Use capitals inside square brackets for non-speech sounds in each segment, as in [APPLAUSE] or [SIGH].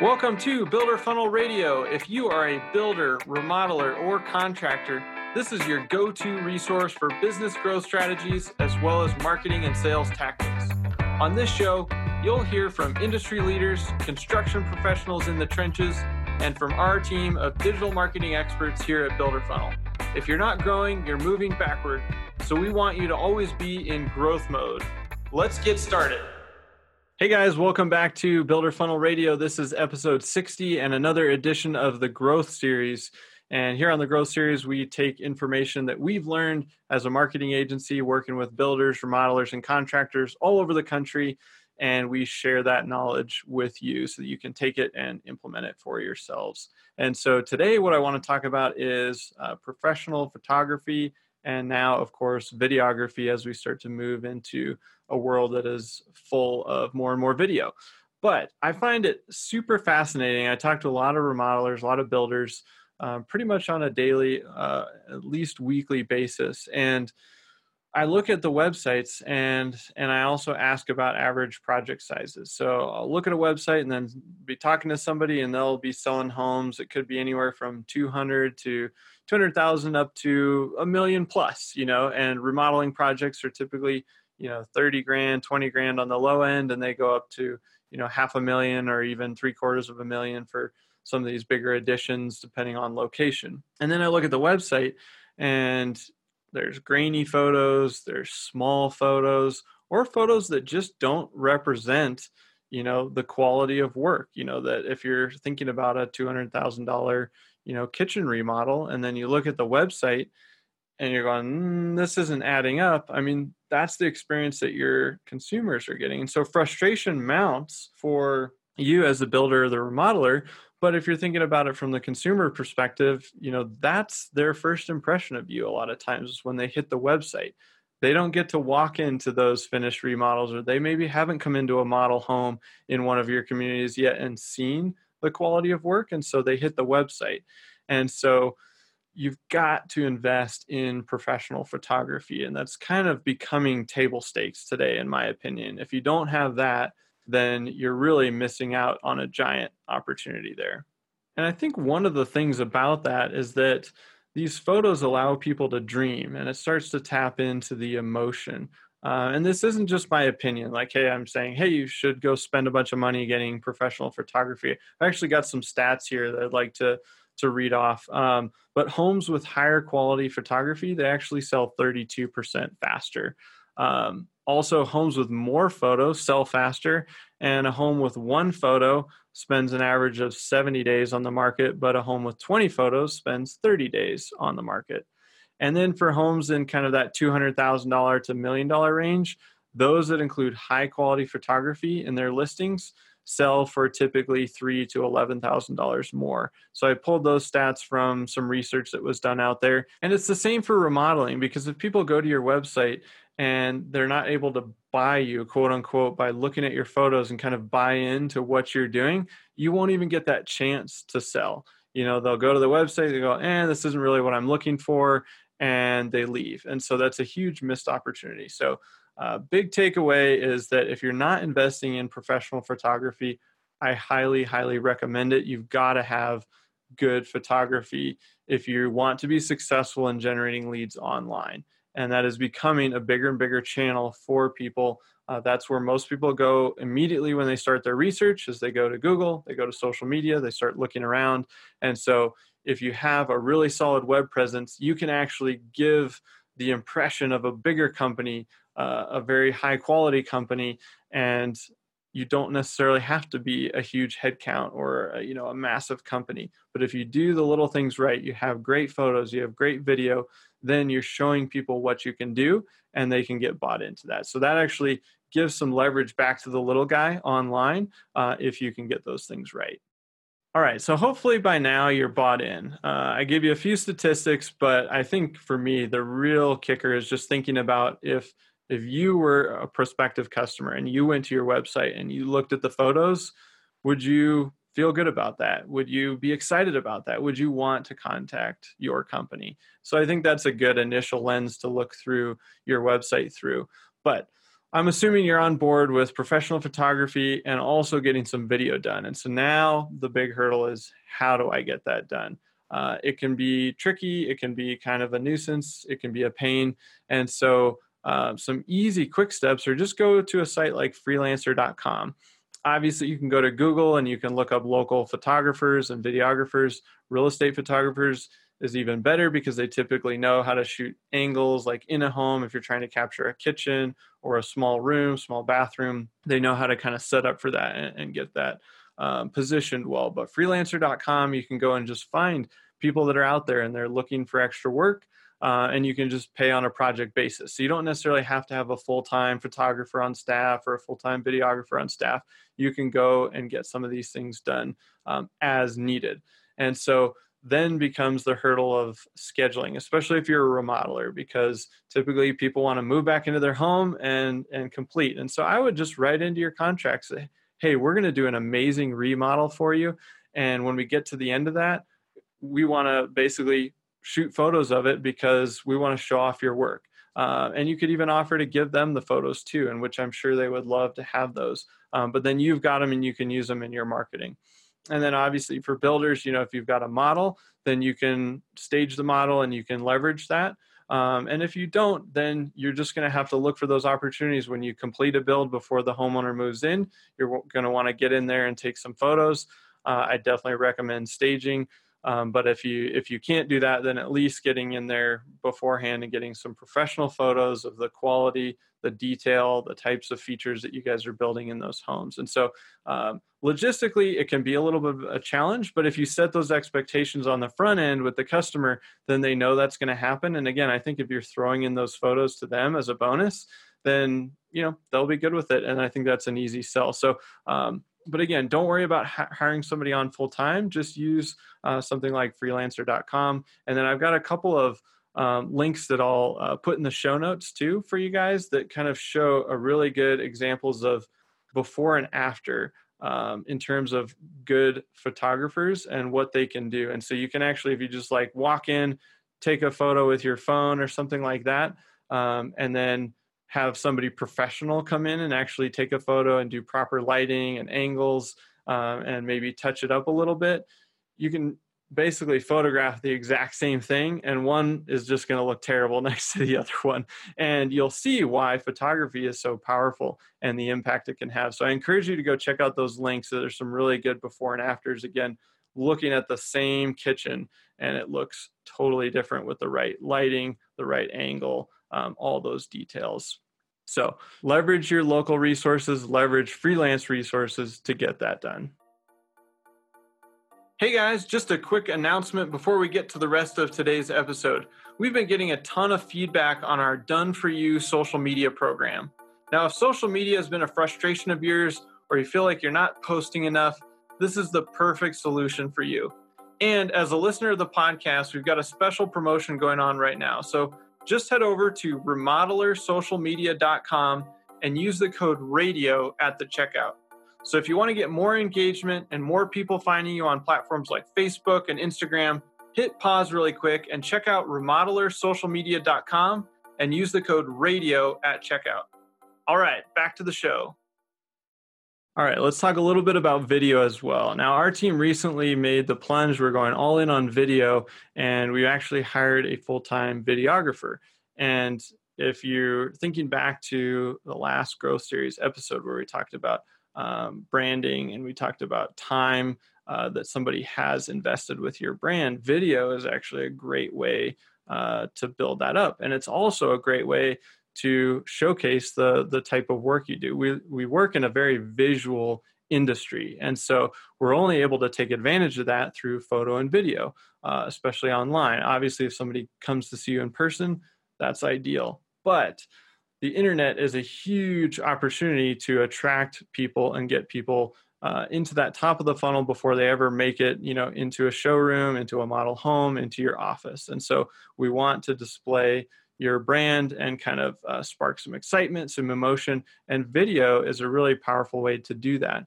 Welcome to Builder Funnel Radio. If you are a builder, remodeler, or contractor, this is your go to resource for business growth strategies as well as marketing and sales tactics. On this show, you'll hear from industry leaders, construction professionals in the trenches, and from our team of digital marketing experts here at Builder Funnel. If you're not growing, you're moving backward, so we want you to always be in growth mode. Let's get started. Hey guys, welcome back to Builder Funnel Radio. This is episode 60 and another edition of the Growth Series. And here on the Growth Series, we take information that we've learned as a marketing agency working with builders, remodelers, and contractors all over the country. And we share that knowledge with you so that you can take it and implement it for yourselves. And so today, what I want to talk about is uh, professional photography and now, of course, videography as we start to move into a world that is full of more and more video. But I find it super fascinating. I talk to a lot of remodelers, a lot of builders, um, pretty much on a daily, uh, at least weekly basis. And I look at the websites and and I also ask about average project sizes. So I'll look at a website and then be talking to somebody and they'll be selling homes. It could be anywhere from 200 to 200,000 up to a million plus, you know, and remodeling projects are typically, you know, 30 grand, 20 grand on the low end, and they go up to, you know, half a million or even three quarters of a million for some of these bigger additions, depending on location. And then I look at the website and there's grainy photos, there's small photos, or photos that just don't represent you know the quality of work. You know that if you're thinking about a $200000 you know kitchen remodel and then you look at the website and you're going mm, this isn't adding up i mean that's the experience that your consumers are getting. And so frustration mounts for you as the builder or the remodeler but if you're thinking about it from the consumer perspective you know that's their first impression of you a lot of times when they hit the website. They don't get to walk into those finished remodels or they maybe haven't come into a model home in one of your communities yet and seen the quality of work and so they hit the website. And so you've got to invest in professional photography and that's kind of becoming table stakes today in my opinion. If you don't have that then you're really missing out on a giant opportunity there and i think one of the things about that is that these photos allow people to dream and it starts to tap into the emotion uh, and this isn't just my opinion. Like, hey, I'm saying, hey, you should go spend a bunch of money getting professional photography. I actually got some stats here that I'd like to to read off. Um, but homes with higher quality photography, they actually sell 32% faster. Um, also, homes with more photos sell faster, and a home with one photo spends an average of 70 days on the market, but a home with 20 photos spends 30 days on the market. And then for homes in kind of that $200,000 to million dollar range, those that include high quality photography in their listings sell for typically three to eleven thousand dollars more. So I pulled those stats from some research that was done out there, and it's the same for remodeling because if people go to your website and they're not able to buy you, quote unquote, by looking at your photos and kind of buy into what you're doing, you won't even get that chance to sell. You know, they'll go to the website, they go, "Eh, this isn't really what I'm looking for," and they leave. And so that's a huge missed opportunity. So, uh, big takeaway is that if you're not investing in professional photography, I highly, highly recommend it. You've got to have good photography if you want to be successful in generating leads online. And that is becoming a bigger and bigger channel for people. Uh, that's where most people go immediately when they start their research as they go to Google, they go to social media, they start looking around. And so if you have a really solid web presence, you can actually give the impression of a bigger company, uh, a very high quality company, and you don't necessarily have to be a huge headcount or a, you know a massive company. But if you do the little things right, you have great photos, you have great video, then you're showing people what you can do, and they can get bought into that. So that actually gives some leverage back to the little guy online uh, if you can get those things right. All right, so hopefully by now you're bought in. Uh, I give you a few statistics, but I think for me the real kicker is just thinking about if if you were a prospective customer and you went to your website and you looked at the photos, would you feel good about that? Would you be excited about that? Would you want to contact your company? So I think that's a good initial lens to look through your website through. But I'm assuming you're on board with professional photography and also getting some video done. And so now the big hurdle is how do I get that done? Uh, it can be tricky, it can be kind of a nuisance, it can be a pain. And so uh, some easy quick steps are just go to a site like freelancer.com. Obviously, you can go to Google and you can look up local photographers and videographers, real estate photographers is even better because they typically know how to shoot angles like in a home if you're trying to capture a kitchen or a small room small bathroom they know how to kind of set up for that and, and get that um, positioned well but freelancer.com you can go and just find people that are out there and they're looking for extra work uh, and you can just pay on a project basis. So you don't necessarily have to have a full-time photographer on staff or a full-time videographer on staff. You can go and get some of these things done um, as needed. And so then becomes the hurdle of scheduling, especially if you're a remodeler, because typically people want to move back into their home and and complete. And so I would just write into your contract say, hey, we're going to do an amazing remodel for you, and when we get to the end of that, we want to basically shoot photos of it because we want to show off your work. Uh, and you could even offer to give them the photos too, in which I'm sure they would love to have those. Um, but then you've got them and you can use them in your marketing. And then obviously for builders, you know, if you've got a model, then you can stage the model and you can leverage that. Um, and if you don't, then you're just going to have to look for those opportunities when you complete a build before the homeowner moves in. You're going to want to get in there and take some photos. Uh, I definitely recommend staging. Um, but if you if you can't do that, then at least getting in there beforehand and getting some professional photos of the quality, the detail, the types of features that you guys are building in those homes. And so, um, logistically, it can be a little bit of a challenge. But if you set those expectations on the front end with the customer, then they know that's going to happen. And again, I think if you're throwing in those photos to them as a bonus, then you know they'll be good with it. And I think that's an easy sell. So. Um, but again, don't worry about hiring somebody on full time. Just use uh, something like freelancer.com. And then I've got a couple of um, links that I'll uh, put in the show notes too for you guys that kind of show a really good examples of before and after um, in terms of good photographers and what they can do. And so you can actually, if you just like walk in, take a photo with your phone or something like that, um, and then have somebody professional come in and actually take a photo and do proper lighting and angles um, and maybe touch it up a little bit, you can basically photograph the exact same thing and one is just going to look terrible [LAUGHS] next to the other one. And you'll see why photography is so powerful and the impact it can have. So i encourage you to go check out those links. There's some really good before and afters. Again looking at the same kitchen and it looks totally different with the right lighting the right angle um, all those details. So leverage your local resources, leverage freelance resources to get that done. Hey guys, just a quick announcement before we get to the rest of today's episode. We've been getting a ton of feedback on our Done For You social media program. Now, if social media has been a frustration of yours or you feel like you're not posting enough, this is the perfect solution for you. And as a listener of the podcast, we've got a special promotion going on right now. So just head over to remodelersocialmedia.com and use the code radio at the checkout. So if you want to get more engagement and more people finding you on platforms like Facebook and Instagram, hit pause really quick and check out remodelersocialmedia.com and use the code radio at checkout. All right, back to the show. All right, let's talk a little bit about video as well. Now, our team recently made the plunge. We're going all in on video, and we actually hired a full time videographer. And if you're thinking back to the last Growth Series episode where we talked about um, branding and we talked about time uh, that somebody has invested with your brand, video is actually a great way uh, to build that up. And it's also a great way to showcase the the type of work you do. We we work in a very visual industry, and so we're only able to take advantage of that through photo and video, uh, especially online. Obviously, if somebody comes to see you in person, that's ideal. But the internet is a huge opportunity to attract people and get people uh, into that top of the funnel before they ever make it you know into a showroom into a model home into your office and so we want to display your brand and kind of uh, spark some excitement, some emotion. And video is a really powerful way to do that.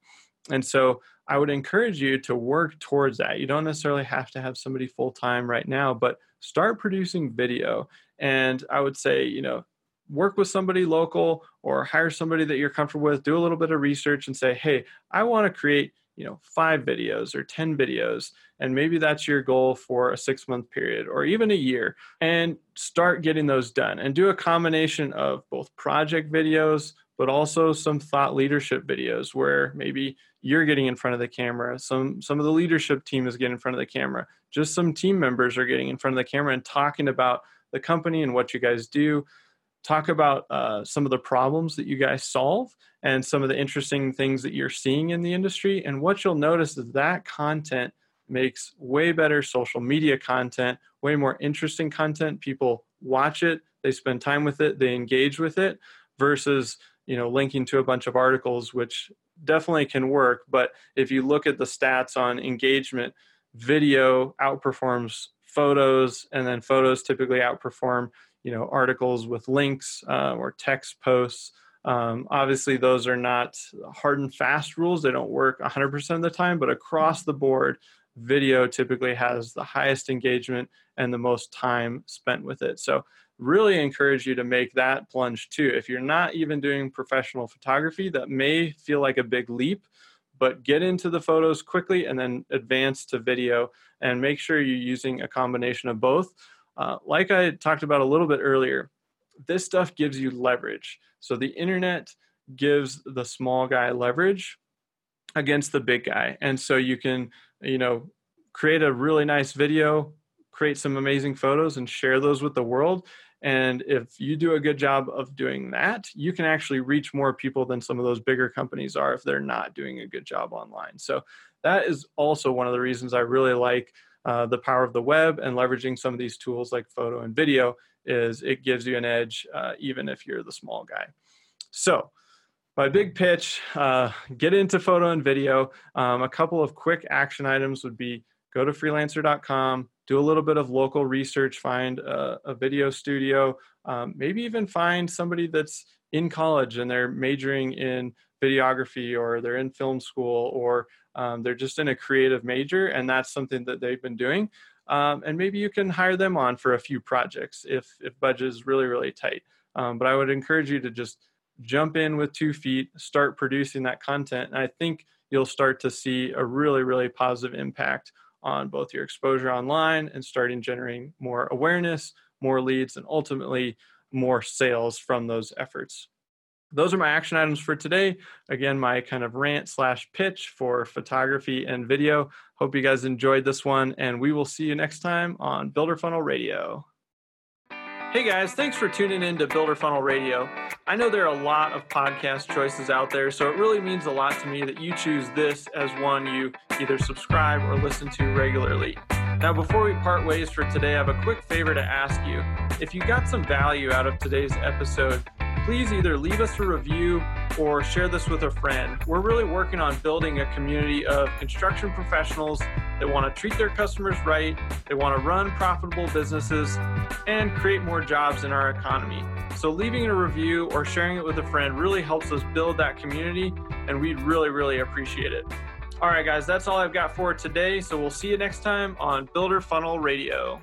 And so I would encourage you to work towards that. You don't necessarily have to have somebody full time right now, but start producing video. And I would say, you know, work with somebody local or hire somebody that you're comfortable with do a little bit of research and say hey i want to create you know five videos or 10 videos and maybe that's your goal for a six month period or even a year and start getting those done and do a combination of both project videos but also some thought leadership videos where maybe you're getting in front of the camera some some of the leadership team is getting in front of the camera just some team members are getting in front of the camera and talking about the company and what you guys do. Talk about uh, some of the problems that you guys solve and some of the interesting things that you're seeing in the industry. And what you'll notice is that content makes way better social media content, way more interesting content. People watch it, they spend time with it, they engage with it versus you know linking to a bunch of articles which definitely can work but if you look at the stats on engagement video outperforms photos and then photos typically outperform you know articles with links uh, or text posts um, obviously those are not hard and fast rules. They don't work 100% of the time but across the board video typically has the highest engagement and the most time spent with it. So really encourage you to make that plunge too. If you're not even doing professional photography that may feel like a big leap but get into the photos quickly and then advance to video and make sure you're using a combination of both. Uh, like I talked about a little bit earlier, this stuff gives you leverage. So the internet gives the small guy leverage against the big guy. And so you can, you know, create a really nice video, create some amazing photos, and share those with the world. And if you do a good job of doing that, you can actually reach more people than some of those bigger companies are if they're not doing a good job online. So that is also one of the reasons I really like uh, the power of the web and leveraging some of these tools like photo and video is it gives you an edge uh, even if you're the small guy. So my big pitch, uh, get into photo and video. Um, a couple of quick action items would be go to freelancer.com, do a little bit of local research, find a, a video studio, um, maybe even find somebody that's in college and they're majoring in videography or they're in film school or um, they're just in a creative major and that's something that they've been doing um, and maybe you can hire them on for a few projects if if budget is really really tight. Um, but i would encourage you to just jump in with two feet start producing that content and i think you'll start to see a really really positive impact on both your exposure online and starting generating more awareness more leads and ultimately more sales from those efforts those are my action items for today. Again, my kind of rant slash pitch for photography and video. Hope you guys enjoyed this one, and we will see you next time on Builder Funnel Radio. Hey guys, thanks for tuning in to Builder Funnel Radio. I know there are a lot of podcast choices out there, so it really means a lot to me that you choose this as one you either subscribe or listen to regularly. Now, before we part ways for today, I have a quick favor to ask you. If you got some value out of today's episode, please either leave us a review or share this with a friend. We're really working on building a community of construction professionals that want to treat their customers right, they want to run profitable businesses, and create more jobs in our economy. So, leaving a review or sharing it with a friend really helps us build that community, and we'd really, really appreciate it. All right, guys, that's all I've got for today. So, we'll see you next time on Builder Funnel Radio.